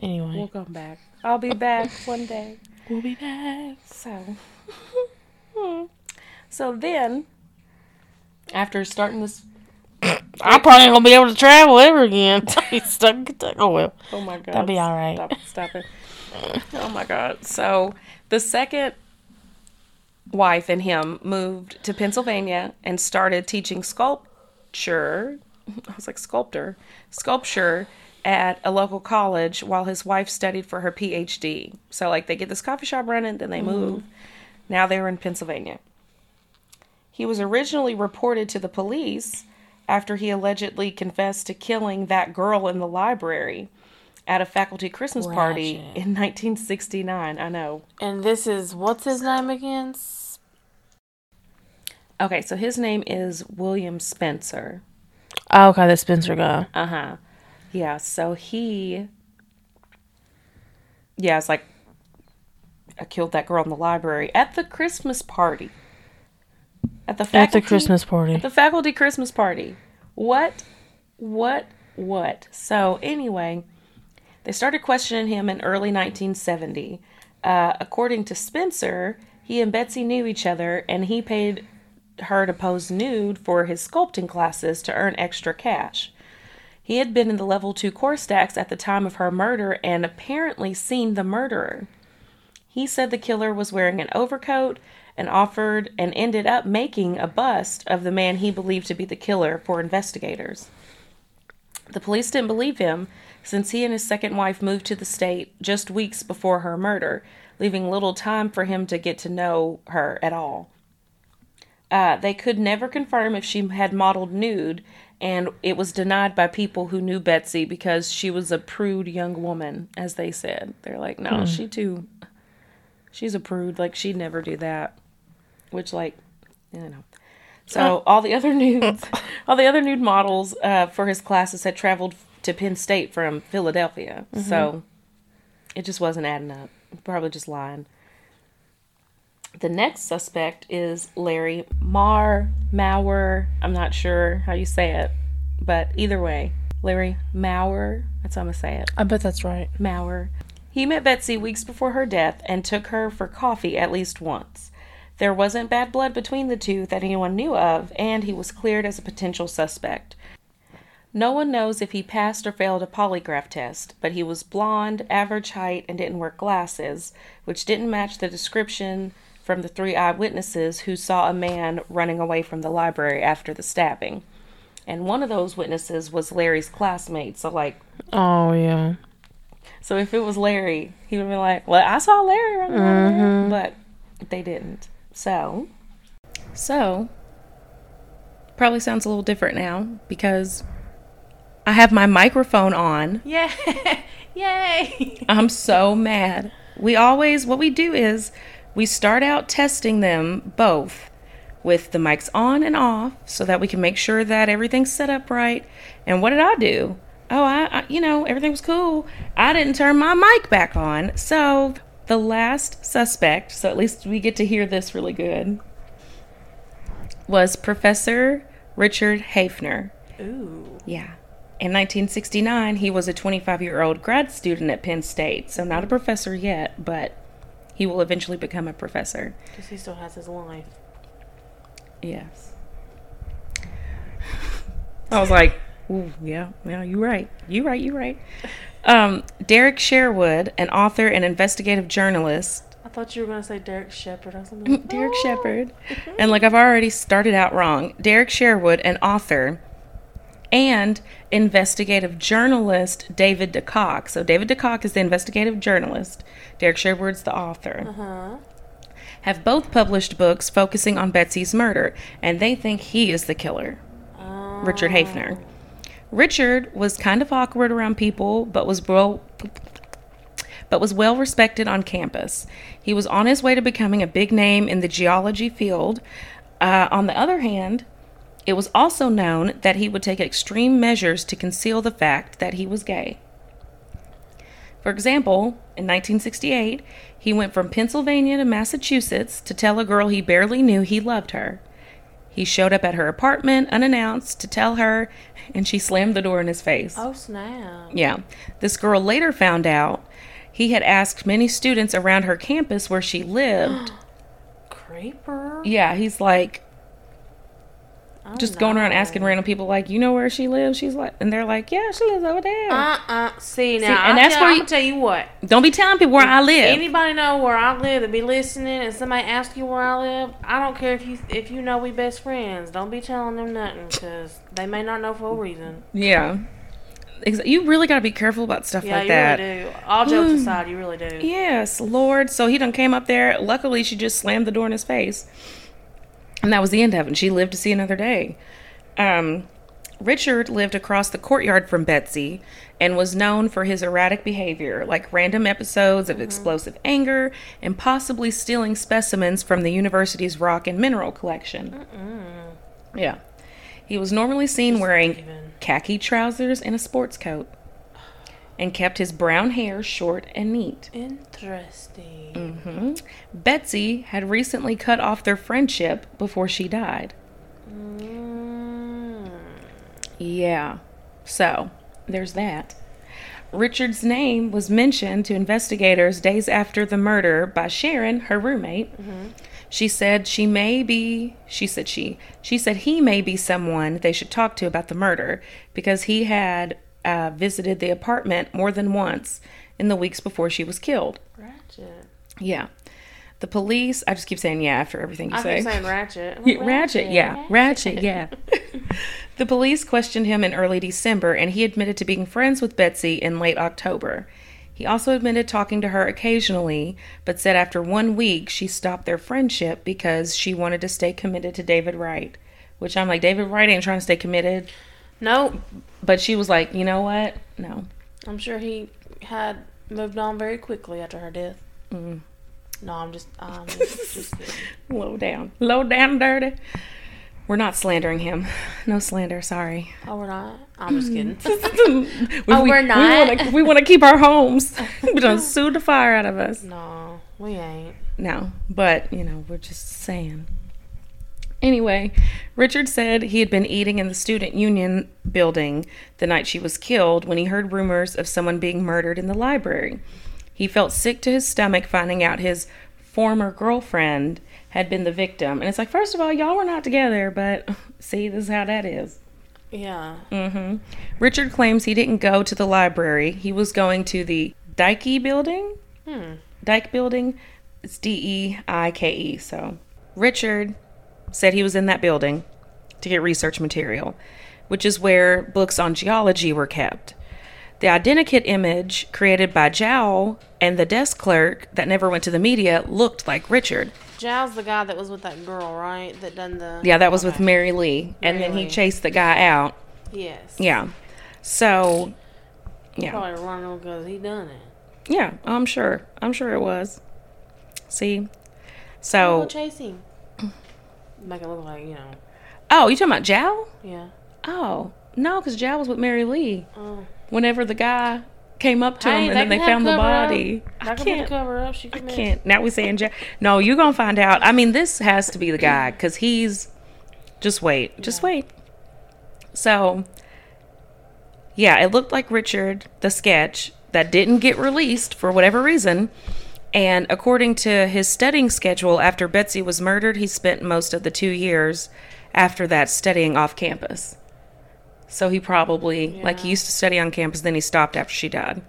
Anyway, We'll come back. I'll be back one day. we'll be back. So, so then, after starting this, I probably ain't gonna be able to travel ever again. Stuck in Kentucky. Oh well. oh my god, That'll be all right. Stop, stop it. Oh my god. So the second wife and him moved to Pennsylvania and started teaching sculpture. I was like sculptor, sculpture at a local college while his wife studied for her PhD. So like they get this coffee shop running, then they mm-hmm. move. Now they're in Pennsylvania. He was originally reported to the police after he allegedly confessed to killing that girl in the library at a faculty Christmas party in 1969. I know. And this is what's his name again? Okay, so his name is William Spencer. Oh, okay, the Spencer guy. Uh huh. Yeah, so he. Yeah, it's like. I killed that girl in the library at the Christmas party. At the At the Christmas party. At the faculty Christmas party. What? What? What? So, anyway, they started questioning him in early 1970. Uh, according to Spencer, he and Betsy knew each other and he paid her to pose nude for his sculpting classes to earn extra cash. He had been in the level 2 core stacks at the time of her murder and apparently seen the murderer. He said the killer was wearing an overcoat and offered and ended up making a bust of the man he believed to be the killer for investigators. The police didn't believe him since he and his second wife moved to the state just weeks before her murder, leaving little time for him to get to know her at all. Uh, they could never confirm if she had modeled nude, and it was denied by people who knew Betsy because she was a prude young woman, as they said. They're like, no, she too, she's a prude. Like she'd never do that. Which, like, you know. So all the other nudes, all the other nude models uh, for his classes had traveled to Penn State from Philadelphia. So it just wasn't adding up. Probably just lying. The next suspect is Larry Mar Mauer. I'm not sure how you say it, but either way, Larry Mauer. That's how I'm gonna say it. I bet that's right. Mauer. He met Betsy weeks before her death and took her for coffee at least once. There wasn't bad blood between the two that anyone knew of, and he was cleared as a potential suspect. No one knows if he passed or failed a polygraph test, but he was blond, average height, and didn't wear glasses, which didn't match the description from the three eyewitnesses who saw a man running away from the library after the stabbing. And one of those witnesses was Larry's classmate, so like Oh yeah. so if it was Larry, he would be like, "Well, I saw Larry there," mm-hmm. but they didn't. So, so probably sounds a little different now because I have my microphone on. Yeah. Yay. I'm so mad. We always what we do is we start out testing them both with the mics on and off so that we can make sure that everything's set up right. And what did I do? Oh, I, I you know, everything was cool. I didn't turn my mic back on. So, the last suspect, so at least we get to hear this really good, was Professor Richard Haefner. Ooh. Yeah. In 1969, he was a 25 year old grad student at Penn State, so not a professor yet, but he will eventually become a professor. Because he still has his life. Yes. I was like, Ooh, yeah, yeah, you're right. You're right. You're right. Um, Derek Sherwood, an author and investigative journalist. I thought you were gonna say Derek Shepard or something. Derek Shepard. And like I've already started out wrong. Derek Sherwood, an author and investigative journalist David DeKok. So David DeKok is the investigative journalist. Derek Sherwood's the author. Uh-huh. Have both published books focusing on Betsy's murder, and they think he is the killer. Richard Haefner. Richard was kind of awkward around people, but was well but was well respected on campus. He was on his way to becoming a big name in the geology field. Uh, on the other hand, it was also known that he would take extreme measures to conceal the fact that he was gay. For example, in 1968, he went from Pennsylvania to Massachusetts to tell a girl he barely knew he loved her. He showed up at her apartment unannounced to tell her, and she slammed the door in his face. Oh snap! Yeah. This girl later found out he had asked many students around her campus where she lived. Creeper. yeah, he's like Oh, just going around asking random people like, "You know where she lives?" She's like, and they're like, "Yeah, she lives over there." Uh-uh. See now, and I'll that's tell, where I'm you- gonna tell you what. Don't be telling people where I live. Anybody know where I live that be listening and somebody ask you where I live? I don't care if you if you know we best friends. Don't be telling them nothing because they may not know for a reason. yeah. You really got to be careful about stuff Yeah, like you that. really do. All jokes aside, you really do. Yes, Lord. So he done came up there. Luckily, she just slammed the door in his face. And that was the end of it. And she lived to see another day. Um, Richard lived across the courtyard from Betsy and was known for his erratic behavior, like random episodes of explosive anger and possibly stealing specimens from the university's rock and mineral collection. Yeah. He was normally seen wearing khaki trousers and a sports coat and kept his brown hair short and neat. Interesting. Hmm Betsy had recently cut off their friendship before she died. Mm. Yeah. So, there's that. Richard's name was mentioned to investigators days after the murder by Sharon, her roommate. She said she may be, she said she, she said he may be someone they should talk to about the murder because he had uh, visited the apartment more than once in the weeks before she was killed. Ratchet. Yeah. The police, I just keep saying yeah after everything you I say. keep saying ratchet. Yeah, Ratchet, yeah. Ratchet, yeah. the police questioned him in early December, and he admitted to being friends with Betsy in late October. He also admitted talking to her occasionally, but said after one week she stopped their friendship because she wanted to stay committed to David Wright. Which I'm like, David Wright ain't trying to stay committed. Nope. But she was like, you know what? No. I'm sure he had moved on very quickly after her death. Mm. No, I'm just, um, just. Low down. Low down dirty. We're not slandering him. No slander, sorry. Oh, we're not. I'm just kidding. we, Oh, we're not? We want to keep our homes. we don't sue the fire out of us. no, we ain't. No, but you know, we're just saying. Anyway, Richard said he had been eating in the student union building the night she was killed when he heard rumors of someone being murdered in the library. He felt sick to his stomach finding out his former girlfriend had been the victim. And it's like, first of all, y'all were not together, but see, this is how that is. Yeah. Mm-hmm. Richard claims he didn't go to the library. He was going to the Deike building. Hmm. Deike building. It's D E I K E. So Richard said he was in that building to get research material, which is where books on geology were kept. The identikit image created by Jowl and the desk clerk that never went to the media looked like Richard. Jow's the guy that was with that girl, right? That done the. Yeah, that was with Mary Lee. And Mary then he Lee. chased the guy out. Yes. Yeah. So, yeah. Probably running because he done it. Yeah, I'm sure. I'm sure it was. See? Oh, So, chase him. Make it look like you know. oh, you talking about Jow? Yeah. Oh, no, because Jow was with Mary Lee. Oh. Whenever the guy came up to Hey, him and then they found the body. I That could be the can't. cover up. She I can't. Now we're saying Jack. No, you're going to find out. I mean, this has to be the guy because he's. Just wait. Just Yeah. wait. So, yeah, it looked like Richard, the sketch, that didn't get released for whatever reason. And according to his studying schedule, after Betsy was murdered, he spent most of the two years after that studying off campus. So he probably, like, he used to study on campus, then he stopped after she died.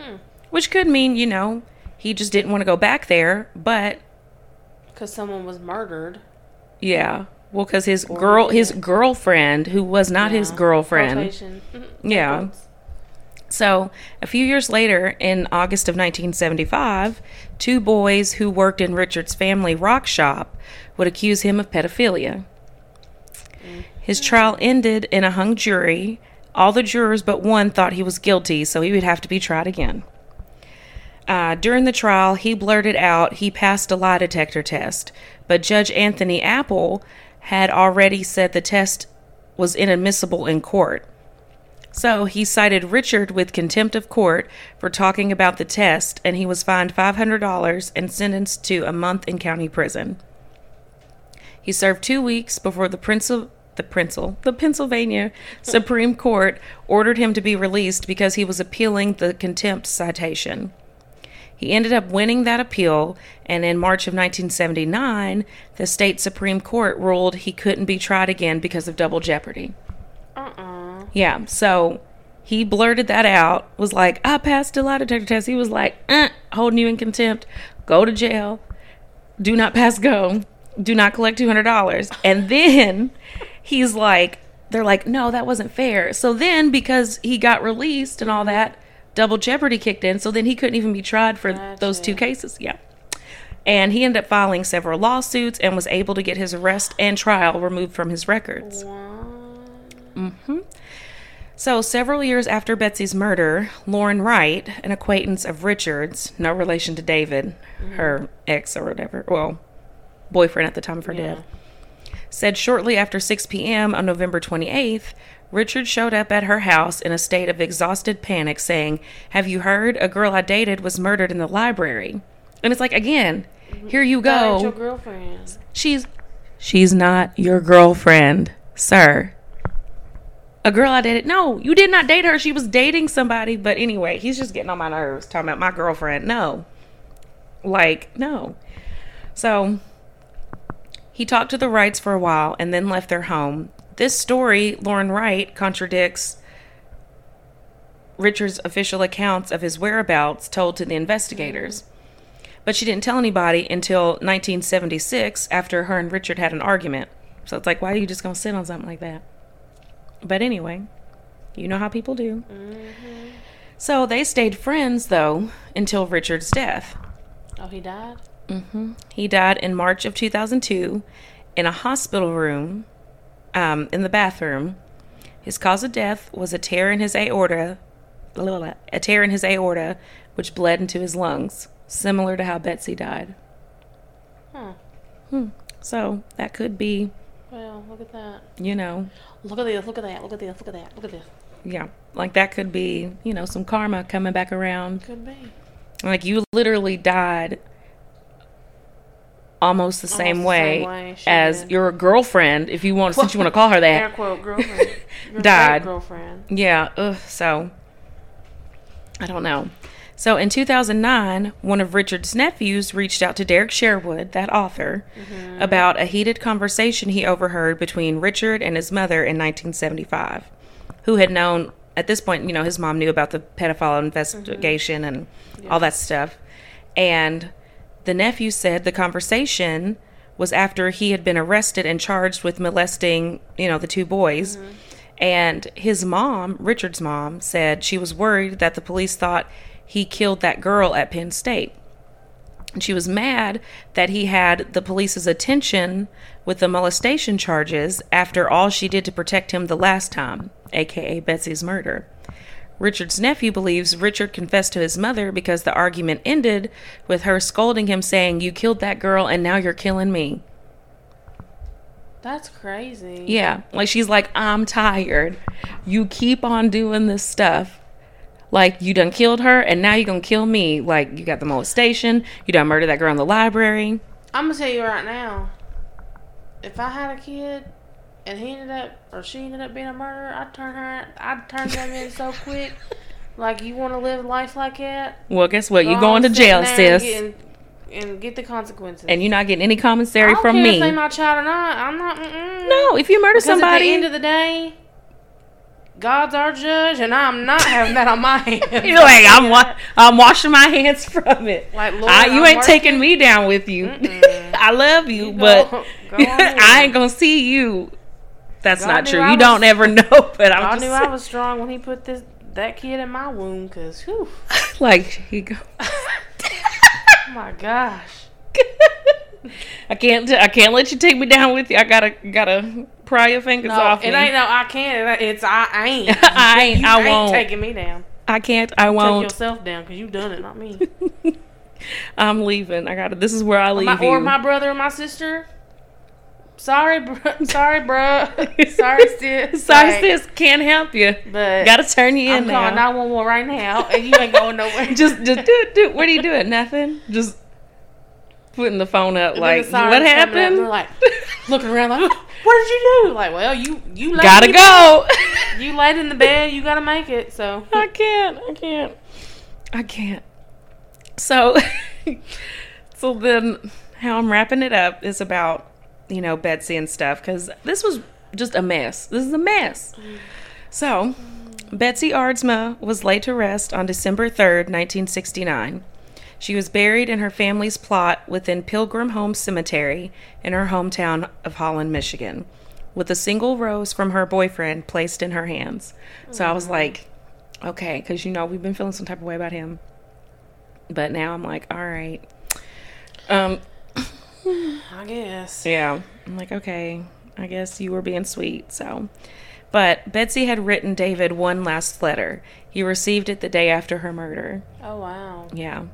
Hmm. Which could mean, you know, he just didn't want to go back there, but Because someone was murdered. yeah. Well, because his Or girl, his girlfriend, who was not his girlfriend, Mhm. Yeah. So, a few years later, in August of 1975, two boys who worked in Richard's family rock shop would accuse him of pedophilia. His trial ended in a hung jury. All the jurors but one thought he was guilty, so he would have to be tried again. Uh, during the trial, he blurted out he passed a lie detector test, but Judge Anthony Apple had already said the test was inadmissible in court. So he cited Richard with contempt of court for talking about the test, and he was fined $500 and sentenced to a month in county prison. He served two weeks before the Prince the Princel, the Pennsylvania Supreme Court ordered him to be released because he was appealing the contempt citation. He ended up winning that appeal, and in March of 1979, the state Supreme Court ruled he couldn't be tried again because of double jeopardy. Uh-uh. Yeah, so he blurted that out, was like, I passed a lie detector test. He was like, uh, holding you in contempt, go to jail, do not pass go, do not collect $200. And then he's like, they're like, no, that wasn't fair. So then, because he got released and all that, double jeopardy kicked in. So then he couldn't even be tried for those two cases. Yeah. And he ended up filing several lawsuits and was able to get his arrest and trial removed from his records. What? Mm-hmm. So, several years after Betsy's murder, Lauren Wright, an acquaintance of Richard's, no relation to David, her mm-hmm. ex or whatever, well, boyfriend at the time of her Yeah. death, said shortly after 6 p.m. on November 28th, Richard showed up at her house in a state of exhausted panic, saying, Have you heard? A girl I dated was murdered in the library. And it's like, again, here you go. your girlfriend. She's she's not your girlfriend, sir. A girl I dated. No, you did not date her. She was dating somebody. But anyway, he's just getting on my nerves talking about my girlfriend. No. Like, no. So he talked to the Wrights for a while and then left their home. This story, Lauren Wright, contradicts Richard's official accounts of his whereabouts told to the investigators. But she didn't tell anybody until 1976 after her and Richard had an argument. So it's like, why are you just going to sit on something like that? But anyway, you know how people do. Mm-hmm. So they stayed friends, though, until Richard's death. Oh, he died? He died in March of 2002 in a hospital room um, in the bathroom. His cause of death was a tear in his aorta, a tear in his aorta, which bled into his lungs, similar to how Betsy died. Huh. Hmm. So that could be, Well, look at that. you know, Look at this, look at that, look at this, look at that, look at this. yeah, like that could be, you know, some karma coming back around. Could be. Like you literally died almost the same the way, same way as did. your girlfriend, if you want, since you want to call her Air that. quote girlfriend. Your Died. girlfriend. Yeah, ugh, so I don't know. So in 2009, one of Richard's nephews reached out to Derek Sherwood, that author, mm-hmm. about a heated conversation he overheard between Richard and his mother in 1975, who had known at this point, you know, his mom knew about the pedophile mm-hmm. investigation and all that stuff. And the nephew said the conversation was after he had been arrested and charged with molesting, you know, the two boys. Mm-hmm. And his mom, Richard's mom, said she was worried that the police thought he killed that girl at Penn State. And she was mad that he had the police's attention with the molestation charges after all she did to protect him the last time, aka Betsy's murder. Richard's nephew believes Richard confessed to his mother because the argument ended with her scolding him, saying, You killed that girl and now you're killing me. That's crazy. Yeah. Like she's like, I'm tired. You keep on doing this stuff. Like you done killed her and now you're gonna kill me. Like you got the molestation, you done murdered that girl in the library. I'm gonna tell you right now. If I had a kid and he ended up or she ended up being a murderer, I'd turn her I'd turn them in so quick. Like you wanna live life like that? Well, guess what? You Go going to jail, sis. And get, and, get the consequences. And you're not getting any commissary from me. if they my child or not. I'm not. Mm-mm. No, if you murder Because at the somebody, end of the day, God's our judge, and I'm not having that on my hands. You're like I'm wa- I'm washing my hands from it. Like, Lord, I, you I'm ain't taking me down with you. I love you, You but go. I ain't gonna see you. That's God not true. I You don't ever know, but I'm I knew I was strong when he put this that kid in my womb, cause whew, like he go. oh my gosh. I can't. I can't let you take me down with you. I gotta gotta pry your fingers No, off it me. ain't no. I can't. It's I, I ain't. I ain't- You I ain't won't. taking me down. I can't. I Take won't. yourself down, cause you done it, not me. I'm leaving. I gotta. This is where I leave my, you. or my brother and my sister. Sorry, bro. Sorry, bro. Sorry, sis. Sorry, Like, sis. Can't help you. But Gotta turn you in. I'm in calling 911 right now, and you ain't going nowhere. Just, just do, do. What are you doing? Nothing. Just putting the phone up. And like, what coming up, happened? Like looking around, like, what did you do? Like, well, you you laid Gotta go. You laid in the bed. You gotta make it. So I can't. I can't. I can't. So, so then how I'm wrapping it up is about, you know, Betsy and stuff because this was just a mess. This is a mess. So, Betsy Aardsma was laid to rest on December 3rd, 1969. She was buried in her family's plot within Pilgrim Home Cemetery in her hometown of Holland, Michigan, with a single rose from her boyfriend placed in her hands. So I was like, okay, because you know we've been feeling some type of way about him, but now I'm like, all right. Um, I guess. yeah, I'm like, okay, I guess you were being sweet. So, but Betsy had written David one last letter. He received it the day after her murder. Oh wow. Yeah.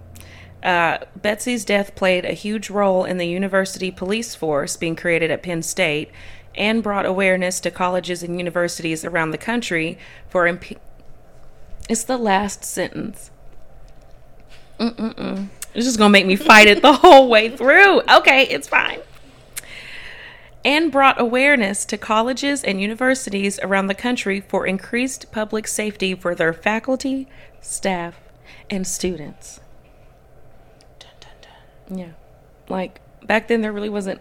Uh, Betsy's death played a huge role in the university police force being created at Penn State and brought awareness to colleges and universities around the country for imp- It's the last sentence. Mm-mm-mm. It's just going to make me fight it the whole way through. Okay, it's fine. And brought awareness to colleges and universities around the country for increased public safety for their faculty, staff, and students. Dun, dun, dun. Yeah. Like back then there really wasn't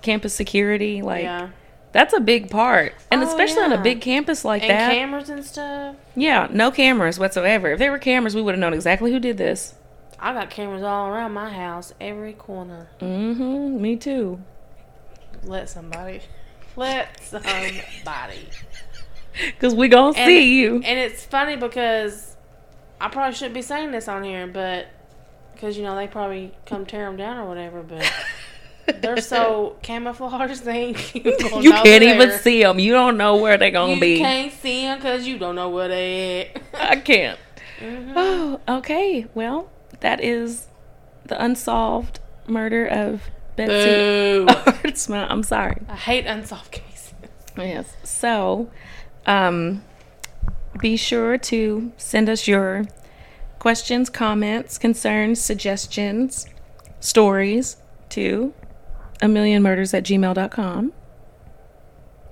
campus security. Like yeah. that's a big part. And Oh, especially on a big campus like And that. cameras and stuff. yeah, no cameras whatsoever. If there were cameras, we would have known exactly who did this. I got cameras all around my house, every corner. Mhm. Me too. Let somebody. Let somebody. Cuz we to And- see you. And it's funny because I probably shouldn't be saying this on here, but because you know they probably come tear them down or whatever. But they're so camouflaged, they you, you can't even they're- see them. You don't know where they're going You be. can't see them because you don't know where they at. I can't. Mhm. Oh, okay. Well, that is the unsolved murder of Betsy. Artsma. I'm sorry. I hate unsolved cases. Yes. So, um, be sure to send us your questions, comments, concerns, suggestions, stories to a million murders at gmail.com.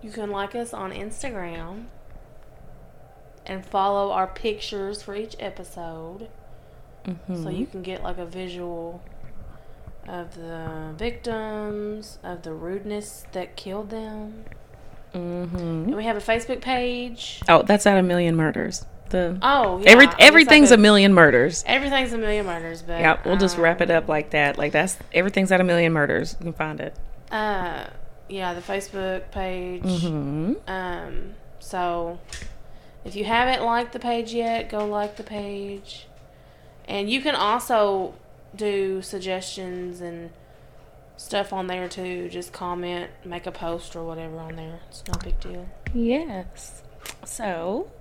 You can like us on Instagram and follow our pictures for each episode Mm-hmm. so you can get like a visual of the victims, of the rudeness that killed them. hmm And we have a Facebook page. Oh, that's at a million murders. The Oh, yeah. every everything's a, million murders. Everything's a million murders, but Yeah, we'll just wrap it um, up like that. Like that's everything's at a million murders. You can find it. Uh, yeah, the Facebook page. Mm-hmm. Um, so if you haven't liked the page yet, go like the page. And you can also do suggestions and stuff on there too. Just comment, make a post or whatever on there. It's no big deal. Yes. So,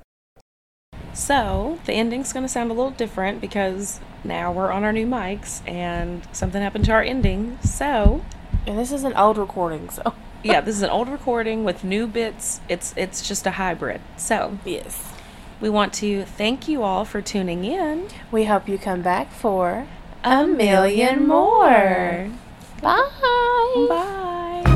so the ending's going to sound a little different because now we're on our new mics and something happened to our ending. So, And this is an old recording, so yeah, this is an old recording with new bits. It's it's just a hybrid. So, yes. We want to thank you all for tuning in. We hope you come back for A million more. Bye. Bye.